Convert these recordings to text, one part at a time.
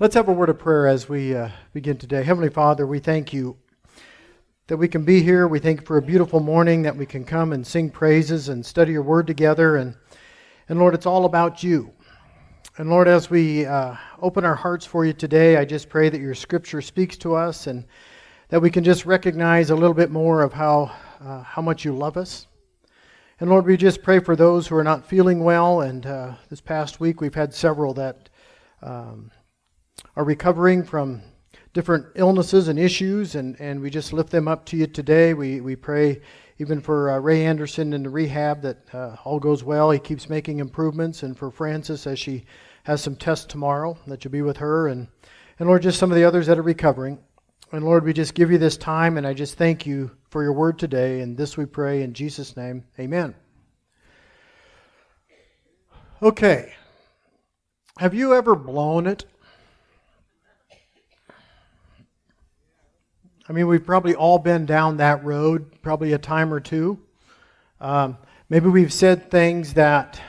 Let's have a word of prayer as we uh, begin today. Heavenly Father, we thank you that we can be here. We thank you for a beautiful morning that we can come and sing praises and study your word together. And, and Lord, it's all about you. And Lord, as we uh, open our hearts for you today, I just pray that your scripture speaks to us and that we can just recognize a little bit more of how, uh, how much you love us. And Lord, we just pray for those who are not feeling well. And uh, this past week, we've had several that. Um, are recovering from different illnesses and issues, and, and we just lift them up to you today. We, we pray even for uh, Ray Anderson in the rehab that uh, all goes well. He keeps making improvements, and for Frances as she has some tests tomorrow, that you'll be with her, and, and Lord, just some of the others that are recovering. And Lord, we just give you this time, and I just thank you for your word today, and this we pray in Jesus' name. Amen. Okay. Have you ever blown it? I mean, we've probably all been down that road, probably a time or two. Um, maybe we've said things that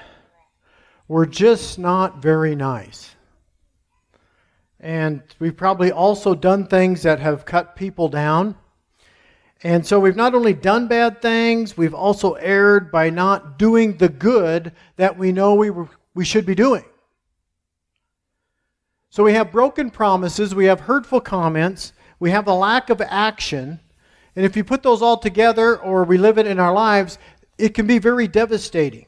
were just not very nice. And we've probably also done things that have cut people down. And so we've not only done bad things, we've also erred by not doing the good that we know we, were, we should be doing. So we have broken promises, we have hurtful comments, we have the lack of action. And if you put those all together or we live it in our lives, it can be very devastating.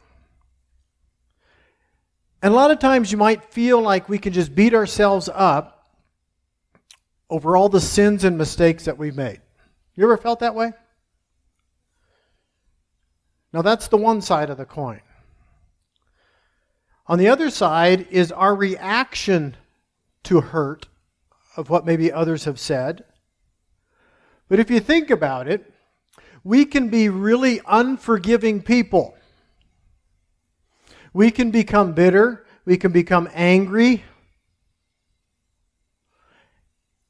And a lot of times you might feel like we can just beat ourselves up over all the sins and mistakes that we've made. You ever felt that way? Now, that's the one side of the coin. On the other side is our reaction to hurt of what maybe others have said. But if you think about it, we can be really unforgiving people. We can become bitter. We can become angry.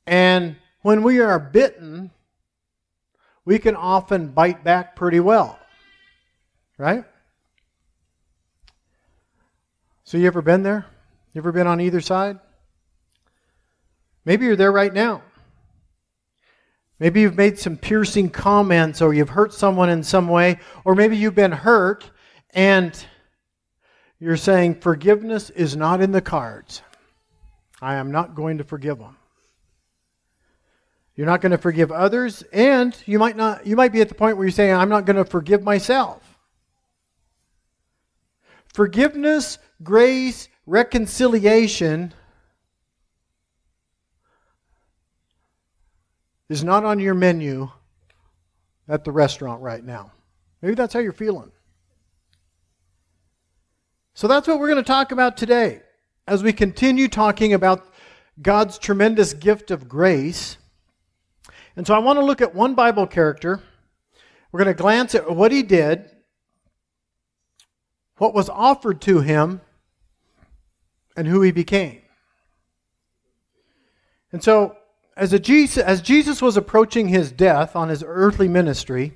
And when we are bitten, we can often bite back pretty well. Right? So, you ever been there? You ever been on either side? Maybe you're there right now. Maybe you've made some piercing comments or you've hurt someone in some way, or maybe you've been hurt and you're saying forgiveness is not in the cards. I am not going to forgive them. You're not going to forgive others, and you might not you might be at the point where you're saying, I'm not going to forgive myself. Forgiveness, grace, reconciliation is not on your menu at the restaurant right now. Maybe that's how you're feeling. So that's what we're going to talk about today as we continue talking about God's tremendous gift of grace. And so I want to look at one Bible character. We're going to glance at what he did, what was offered to him, and who he became. And so as, Jesus, as Jesus was approaching his death on his earthly ministry,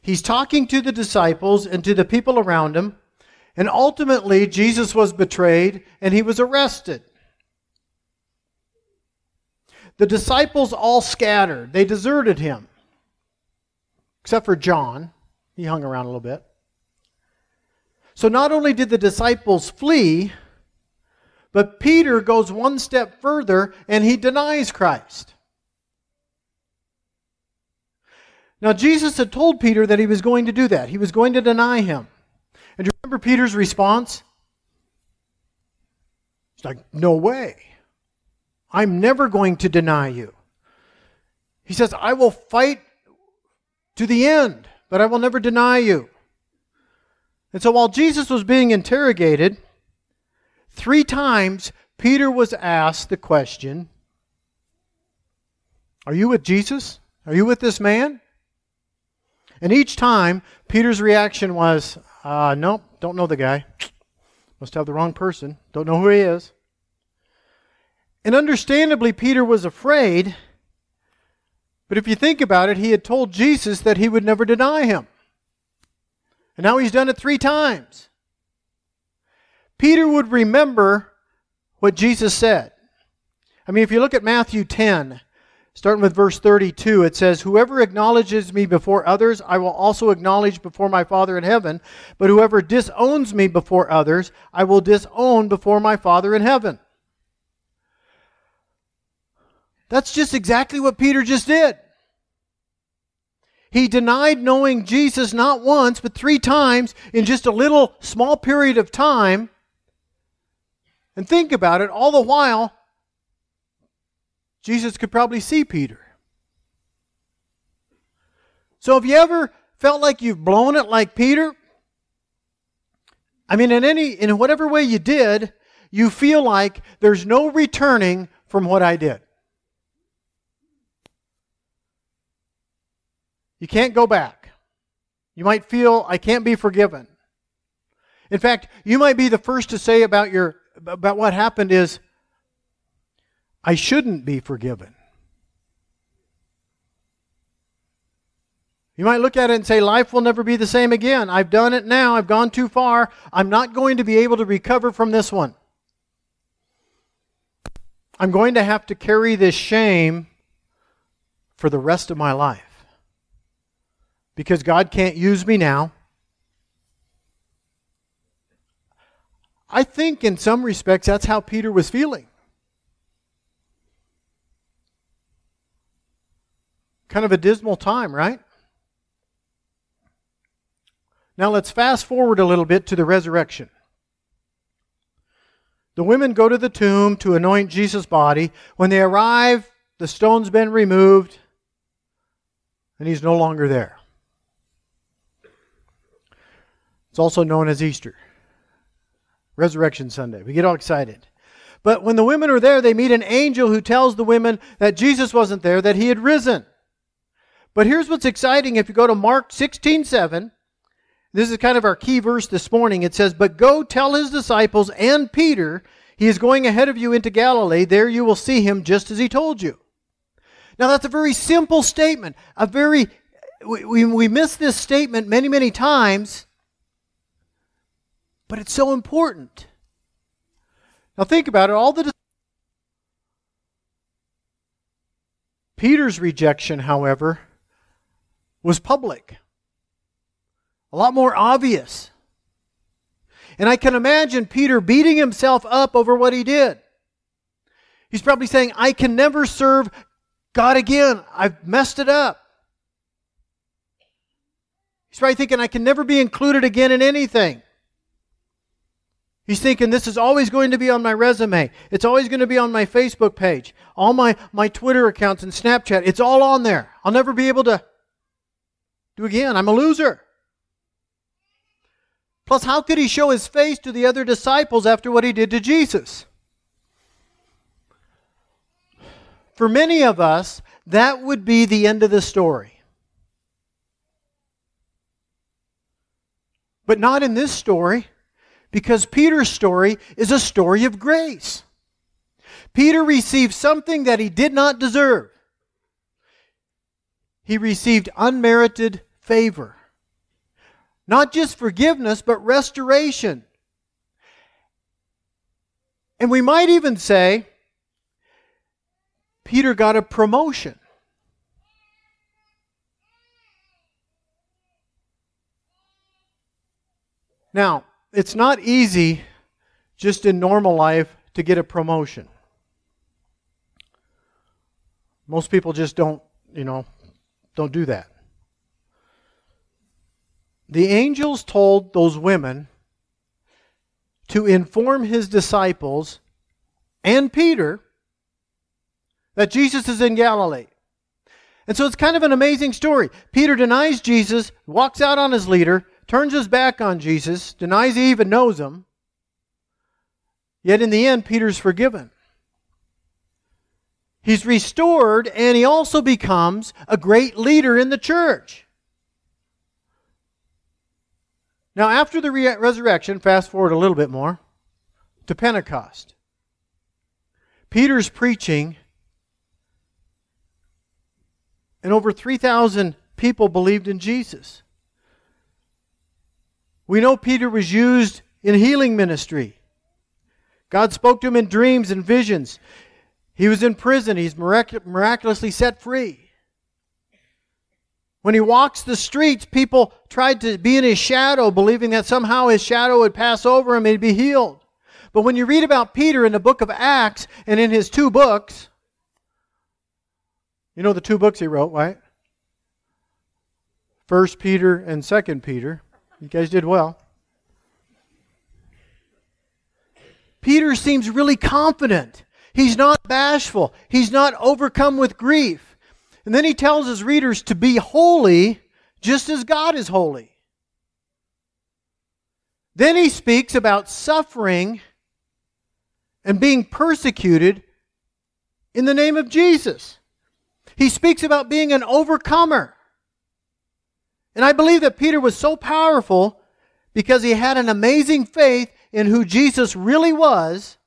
he's talking to the disciples and to the people around him. And ultimately, Jesus was betrayed and he was arrested. The disciples all scattered, they deserted him, except for John. He hung around a little bit. So not only did the disciples flee, but Peter goes one step further and he denies Christ. Now, Jesus had told Peter that he was going to do that. He was going to deny him. And do you remember Peter's response? He's like, No way. I'm never going to deny you. He says, I will fight to the end, but I will never deny you. And so while Jesus was being interrogated, Three times, Peter was asked the question Are you with Jesus? Are you with this man? And each time, Peter's reaction was, uh, Nope, don't know the guy. Must have the wrong person. Don't know who he is. And understandably, Peter was afraid. But if you think about it, he had told Jesus that he would never deny him. And now he's done it three times. Peter would remember what Jesus said. I mean, if you look at Matthew 10, starting with verse 32, it says, Whoever acknowledges me before others, I will also acknowledge before my Father in heaven. But whoever disowns me before others, I will disown before my Father in heaven. That's just exactly what Peter just did. He denied knowing Jesus not once, but three times in just a little small period of time. And think about it, all the while, Jesus could probably see Peter. So have you ever felt like you've blown it like Peter? I mean, in any in whatever way you did, you feel like there's no returning from what I did. You can't go back. You might feel, I can't be forgiven. In fact, you might be the first to say about, your, about what happened is, I shouldn't be forgiven. You might look at it and say, Life will never be the same again. I've done it now. I've gone too far. I'm not going to be able to recover from this one. I'm going to have to carry this shame for the rest of my life because God can't use me now. I think in some respects that's how Peter was feeling. Kind of a dismal time, right? Now let's fast forward a little bit to the resurrection. The women go to the tomb to anoint Jesus' body. When they arrive, the stone's been removed, and he's no longer there. It's also known as Easter, Resurrection Sunday. We get all excited. But when the women are there, they meet an angel who tells the women that Jesus wasn't there, that he had risen. But here's what's exciting if you go to Mark 16 7. This is kind of our key verse this morning. It says, But go tell his disciples and Peter, he is going ahead of you into Galilee. There you will see him just as he told you. Now, that's a very simple statement. A very, we, we, we miss this statement many, many times but it's so important. Now think about it. All the Peter's rejection, however, was public. A lot more obvious. And I can imagine Peter beating himself up over what he did. He's probably saying, I can never serve God again. I've messed it up. He's probably thinking, I can never be included again in anything. He's thinking this is always going to be on my resume. It's always going to be on my Facebook page, all my, my Twitter accounts and Snapchat. It's all on there. I'll never be able to do again. I'm a loser. Plus, how could he show his face to the other disciples after what he did to Jesus? For many of us, that would be the end of the story. But not in this story because Peter's story is a story of grace. Peter received something that he did not deserve. He received unmerited favor. Not just forgiveness, but restoration. And we might even say Peter got a promotion. Now, it's not easy just in normal life to get a promotion. Most people just don't, you know, don't do that. The angels told those women to inform his disciples and Peter that Jesus is in Galilee. And so it's kind of an amazing story. Peter denies Jesus, walks out on his leader, turns his back on Jesus, denies he even knows him. Yet in the end, Peter's forgiven. He's restored, and he also becomes a great leader in the church. Now, after the re- resurrection, fast forward a little bit more to Pentecost. Peter's preaching, and over 3,000 people believed in Jesus. We know Peter was used in healing ministry. God spoke to him in dreams and visions. He was in prison. He's mirac- miraculously set free. When he walks the streets, people tried to be in his shadow, believing that somehow his shadow would pass over him and he'd be healed. But when you read about Peter in the book of Acts and in his two books, you know the two books he wrote, right? First Peter and Second Peter. You guys did well. Peter seems really confident. He's not bashful. He's not overcome with grief. And then he tells his readers to be holy just as God is holy. Then he speaks about suffering and being persecuted in the name of Jesus. He speaks about being an overcomer. And I believe that Peter was so powerful because he had an amazing faith in who Jesus really was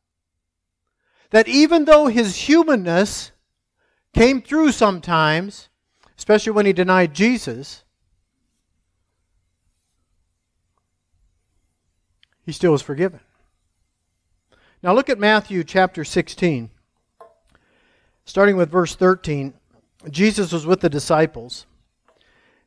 that even though his humanness came through sometimes, especially when he denied Jesus, he still was forgiven. Now look at Matthew chapter 16. Starting with verse 13, Jesus was with the disciples.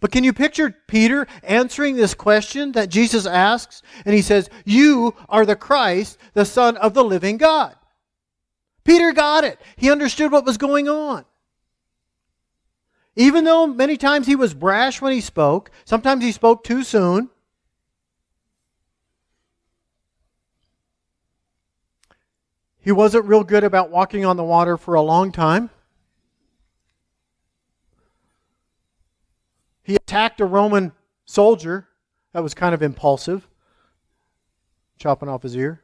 But can you picture Peter answering this question that Jesus asks? And he says, You are the Christ, the Son of the living God. Peter got it. He understood what was going on. Even though many times he was brash when he spoke, sometimes he spoke too soon. He wasn't real good about walking on the water for a long time. He attacked a Roman soldier that was kind of impulsive, chopping off his ear.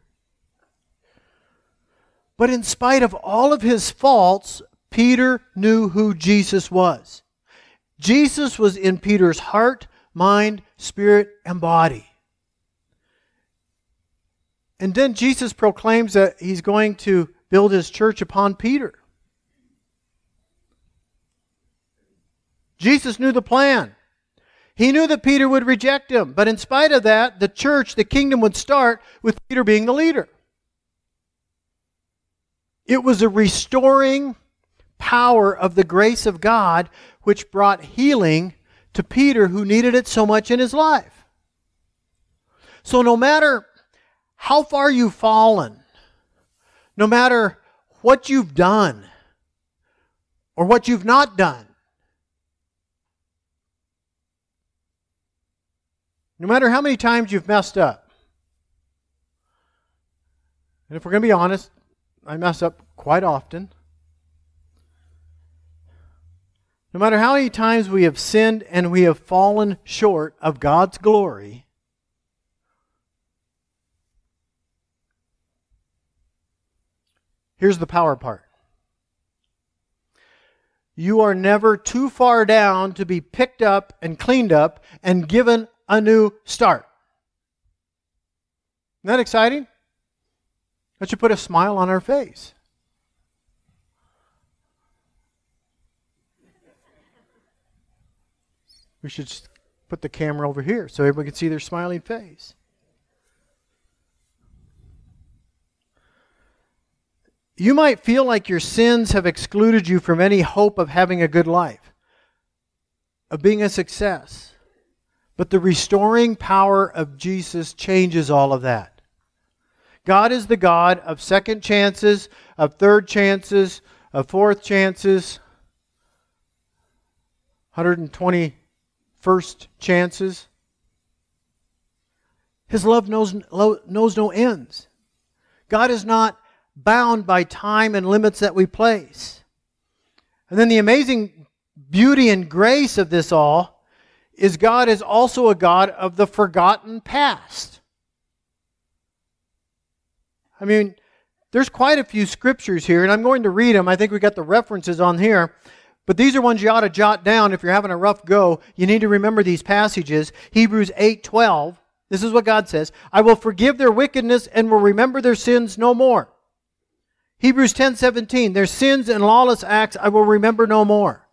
But in spite of all of his faults, Peter knew who Jesus was. Jesus was in Peter's heart, mind, spirit, and body. And then Jesus proclaims that he's going to build his church upon Peter. Jesus knew the plan. He knew that Peter would reject him, but in spite of that, the church, the kingdom would start with Peter being the leader. It was a restoring power of the grace of God which brought healing to Peter, who needed it so much in his life. So, no matter how far you've fallen, no matter what you've done or what you've not done, no matter how many times you've messed up, and if we're going to be honest, I mess up quite often. No matter how many times we have sinned and we have fallen short of God's glory, here's the power part. You are never too far down to be picked up and cleaned up and given a new start. Isn't that exciting? That should put a smile on our face. We should put the camera over here so everybody can see their smiling face. You might feel like your sins have excluded you from any hope of having a good life, of being a success. But the restoring power of Jesus changes all of that. God is the God of second chances, of third chances, of fourth chances, 120 first chances. His love knows, knows no ends. God is not bound by time and limits that we place. And then the amazing beauty and grace of this all is God is also a God of the forgotten past. I mean, there's quite a few scriptures here, and I'm going to read them. I think we got the references on here. But these are ones you ought to jot down if you're having a rough go. You need to remember these passages. Hebrews 8:12. This is what God says, "I will forgive their wickedness and will remember their sins no more." Hebrews 10:17, "Their sins and lawless acts I will remember no more."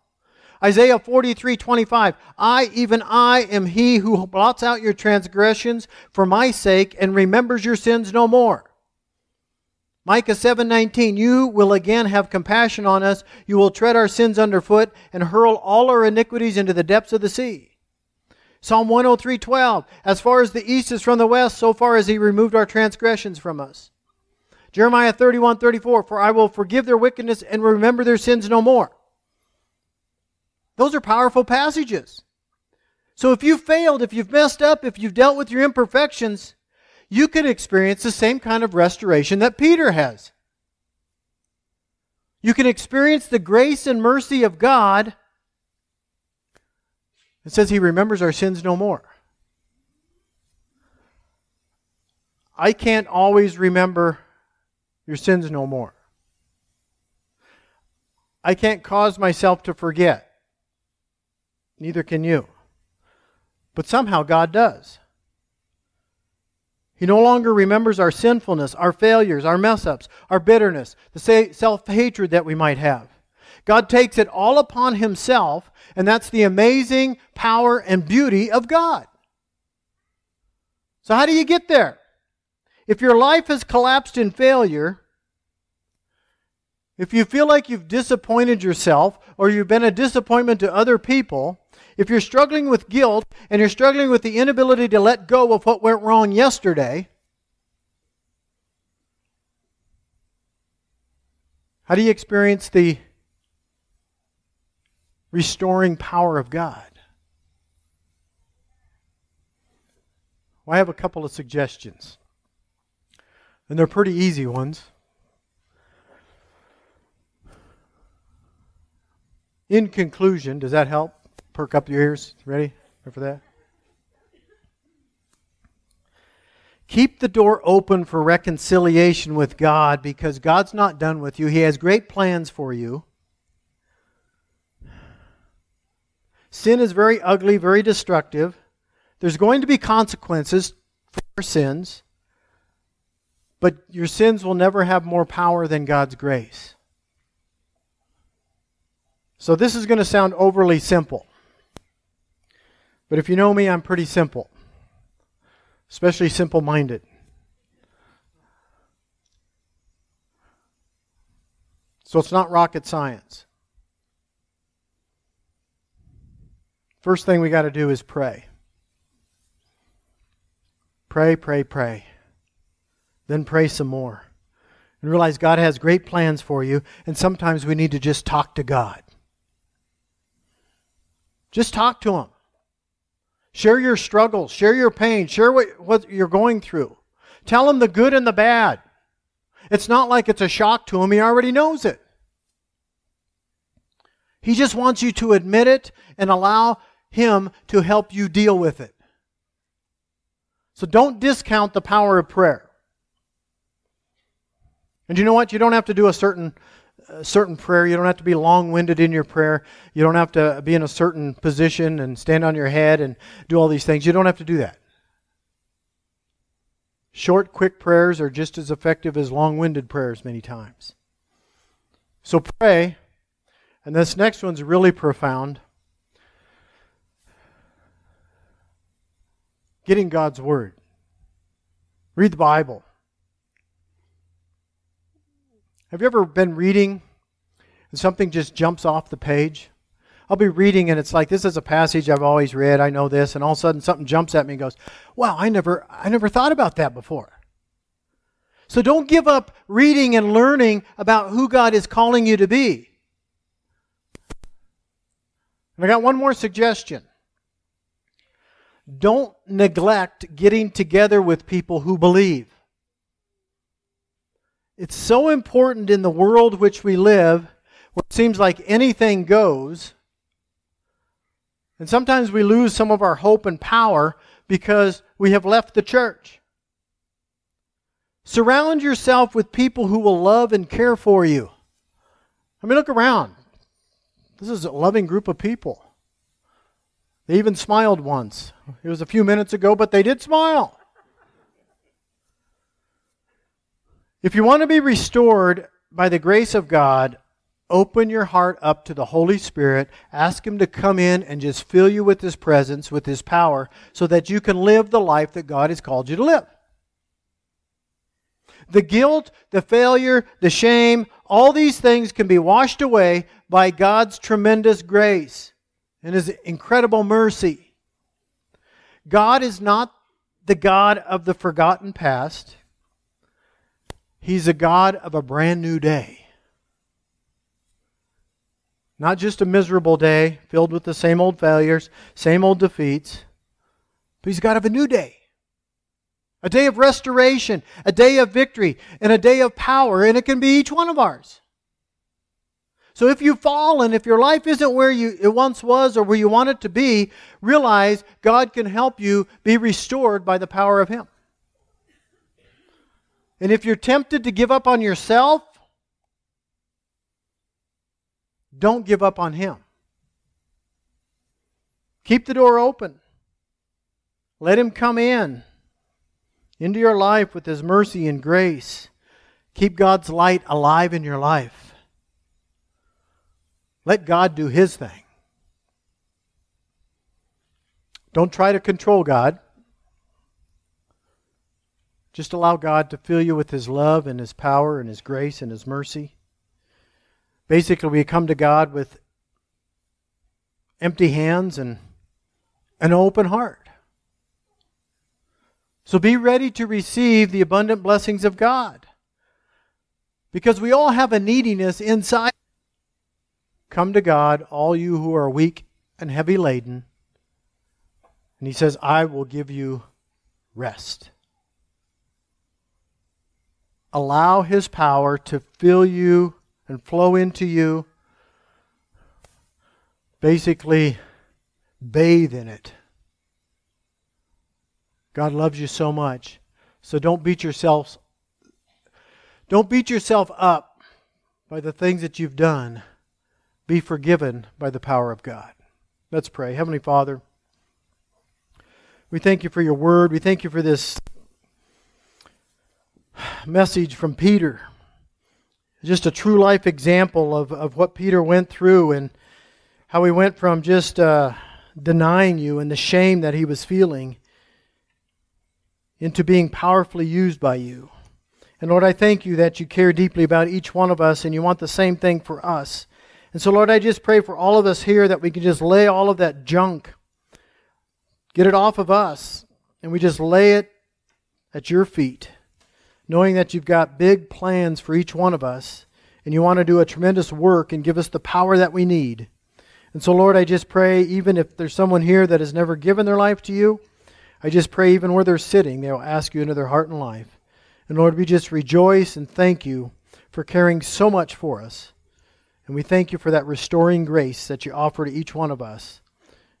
Isaiah 43:25, "I even I am he who blots out your transgressions for my sake and remembers your sins no more." Micah 7:19 You will again have compassion on us you will tread our sins underfoot and hurl all our iniquities into the depths of the sea. Psalm 103:12 As far as the east is from the west so far as he removed our transgressions from us. Jeremiah 31:34 For I will forgive their wickedness and remember their sins no more. Those are powerful passages. So if you've failed, if you've messed up, if you've dealt with your imperfections, you could experience the same kind of restoration that Peter has. You can experience the grace and mercy of God. It says he remembers our sins no more. I can't always remember your sins no more. I can't cause myself to forget. Neither can you. But somehow God does. He no longer remembers our sinfulness, our failures, our mess ups, our bitterness, the self hatred that we might have. God takes it all upon Himself, and that's the amazing power and beauty of God. So, how do you get there? If your life has collapsed in failure, if you feel like you've disappointed yourself or you've been a disappointment to other people, if you're struggling with guilt and you're struggling with the inability to let go of what went wrong yesterday, how do you experience the restoring power of God? Well, I have a couple of suggestions, and they're pretty easy ones. In conclusion, does that help? Perk up your ears. Ready? Ready for that? Keep the door open for reconciliation with God because God's not done with you. He has great plans for you. Sin is very ugly, very destructive. There's going to be consequences for sins, but your sins will never have more power than God's grace. So, this is going to sound overly simple. But if you know me, I'm pretty simple, especially simple minded. So it's not rocket science. First thing we got to do is pray. Pray, pray, pray. Then pray some more. And realize God has great plans for you, and sometimes we need to just talk to God. Just talk to Him. Share your struggles, share your pain, share what, what you're going through. Tell him the good and the bad. It's not like it's a shock to him, he already knows it. He just wants you to admit it and allow him to help you deal with it. So don't discount the power of prayer. And you know what? You don't have to do a certain a certain prayer. You don't have to be long winded in your prayer. You don't have to be in a certain position and stand on your head and do all these things. You don't have to do that. Short, quick prayers are just as effective as long winded prayers many times. So pray. And this next one's really profound. Getting God's Word. Read the Bible. Have you ever been reading and something just jumps off the page? I'll be reading and it's like this is a passage I've always read, I know this, and all of a sudden something jumps at me and goes, Wow, I never I never thought about that before. So don't give up reading and learning about who God is calling you to be. And I got one more suggestion. Don't neglect getting together with people who believe. It's so important in the world which we live, where it seems like anything goes. And sometimes we lose some of our hope and power because we have left the church. Surround yourself with people who will love and care for you. I mean, look around. This is a loving group of people. They even smiled once. It was a few minutes ago, but they did smile. If you want to be restored by the grace of God, open your heart up to the Holy Spirit. Ask Him to come in and just fill you with His presence, with His power, so that you can live the life that God has called you to live. The guilt, the failure, the shame, all these things can be washed away by God's tremendous grace and His incredible mercy. God is not the God of the forgotten past, He's a God of a brand new day. Not just a miserable day filled with the same old failures, same old defeats, but He's a God of a new day. A day of restoration, a day of victory, and a day of power, and it can be each one of ours. So if you've fallen, if your life isn't where you, it once was or where you want it to be, realize God can help you be restored by the power of Him. And if you're tempted to give up on yourself, don't give up on Him. Keep the door open. Let Him come in into your life with His mercy and grace. Keep God's light alive in your life. Let God do His thing. Don't try to control God. Just allow God to fill you with His love and His power and His grace and His mercy. Basically, we come to God with empty hands and an open heart. So be ready to receive the abundant blessings of God. Because we all have a neediness inside. Come to God, all you who are weak and heavy laden. And He says, I will give you rest allow His power to fill you and flow into you. Basically, bathe in it. God loves you so much. So don't beat yourself don't beat yourself up by the things that you've done. Be forgiven by the power of God. Let's pray. Heavenly Father, we thank you for your word. We thank you for this message from Peter. Just a true life example of, of what Peter went through and how he went from just uh, denying you and the shame that he was feeling into being powerfully used by you. And Lord, I thank you that you care deeply about each one of us and you want the same thing for us. And so, Lord, I just pray for all of us here that we can just lay all of that junk, get it off of us, and we just lay it at your feet knowing that you've got big plans for each one of us and you want to do a tremendous work and give us the power that we need. And so, Lord, I just pray, even if there's someone here that has never given their life to you, I just pray, even where they're sitting, they'll ask you into their heart and life. And Lord, we just rejoice and thank you for caring so much for us. And we thank you for that restoring grace that you offer to each one of us.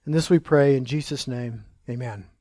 And this we pray in Jesus' name. Amen.